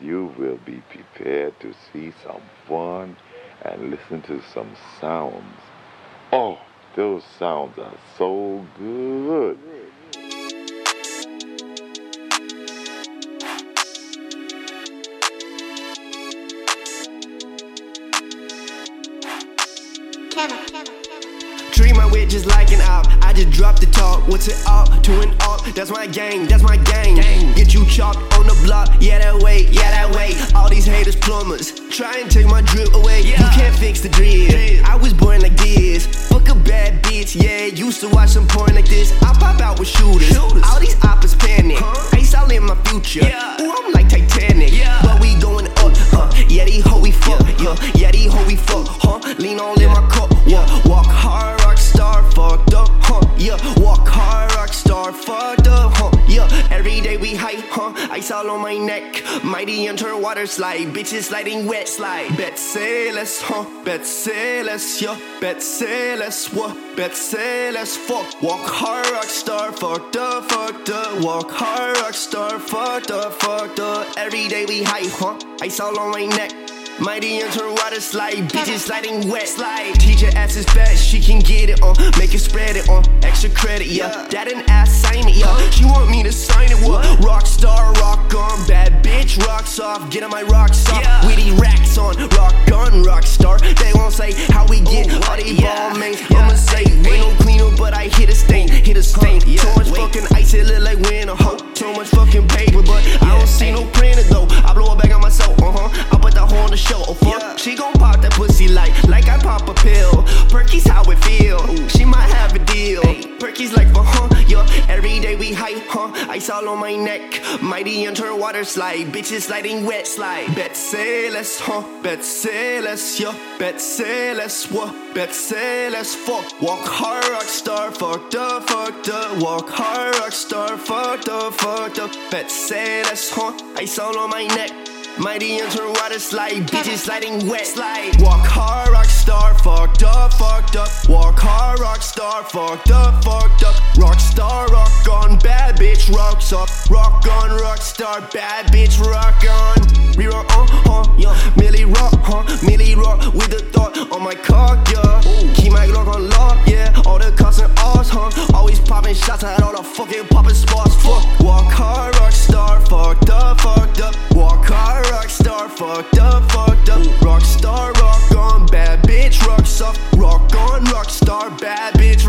You will be prepared to see some fun and listen to some sounds. Oh, those sounds are so good. Treat my wit just like an op. I just dropped the talk. What's it up to an up? That's my gang, that's my gang. Get you chopped on the block. Yeah, that way, yeah, that way. All these haters plumbers. Try and take my drip away. You can't fix the drip. I was born like this. Fuck a bad bitch, yeah. Used to watch some porn like this. I pop out with shooters. All these oppas panic. Ice all in my future. Ooh, I'm like Titanic. But we going up, huh? Yeah, these hoe we fuck, yeah. Yeah, these hoe we fuck, huh? Lean all in my Ice all on my neck, mighty enter water slide, bitches sliding wet slide. Bet say less, huh? Bet say less, yeah. Less, what? Bet say less, fuck. Walk hard, rock star, fucked the, fuck the. Walk hard, rock star, fucked the, fuck the. Every day we hype, huh? Ice all on my neck. Mighty enter water slide, bitches sliding wet slide. Teacher asks is best, she can get it on, make it spread it on. Extra credit, yeah. That an assignment, yeah. She Get on my rocks off, with these racks on, rock on, rock star. They won't say how we get all these ball mates. I'ma say, ain't no cleaner, but I Ice all on my neck. Mighty enter water slide. Bitches sliding wet slide. Bet say less, huh? Bet say less, yeah. Bet say less, what? Bet say less, fuck. Walk hard, rock star, fucked up, fucked up. Walk hard, rock star, fucked up, fucked up. Bet say less, huh? Ice all on my neck. Mighty enter water slide, bitches sliding wet slide. Walk hard, rock star, fucked up, fucked up. Walk hard, rock star, fucked up, fucked up. Rock star, up. Rock on, rock star, bad bitch, rock on. we rock uh huh, yeah. Milly rock, huh? Milly rock with the thought on my cock, yeah. Ooh. Keep my Glock on lock, yeah. All the cops and odds, huh? Always popping shots, at all the fucking popping spots. Fuck, walk hard, rock star, fucked up, fucked up. Walk hard, rock star, fucked up, fucked up. Ooh. Rock star, rock on, bad bitch, rock up, Rock on, rock star, bad bitch,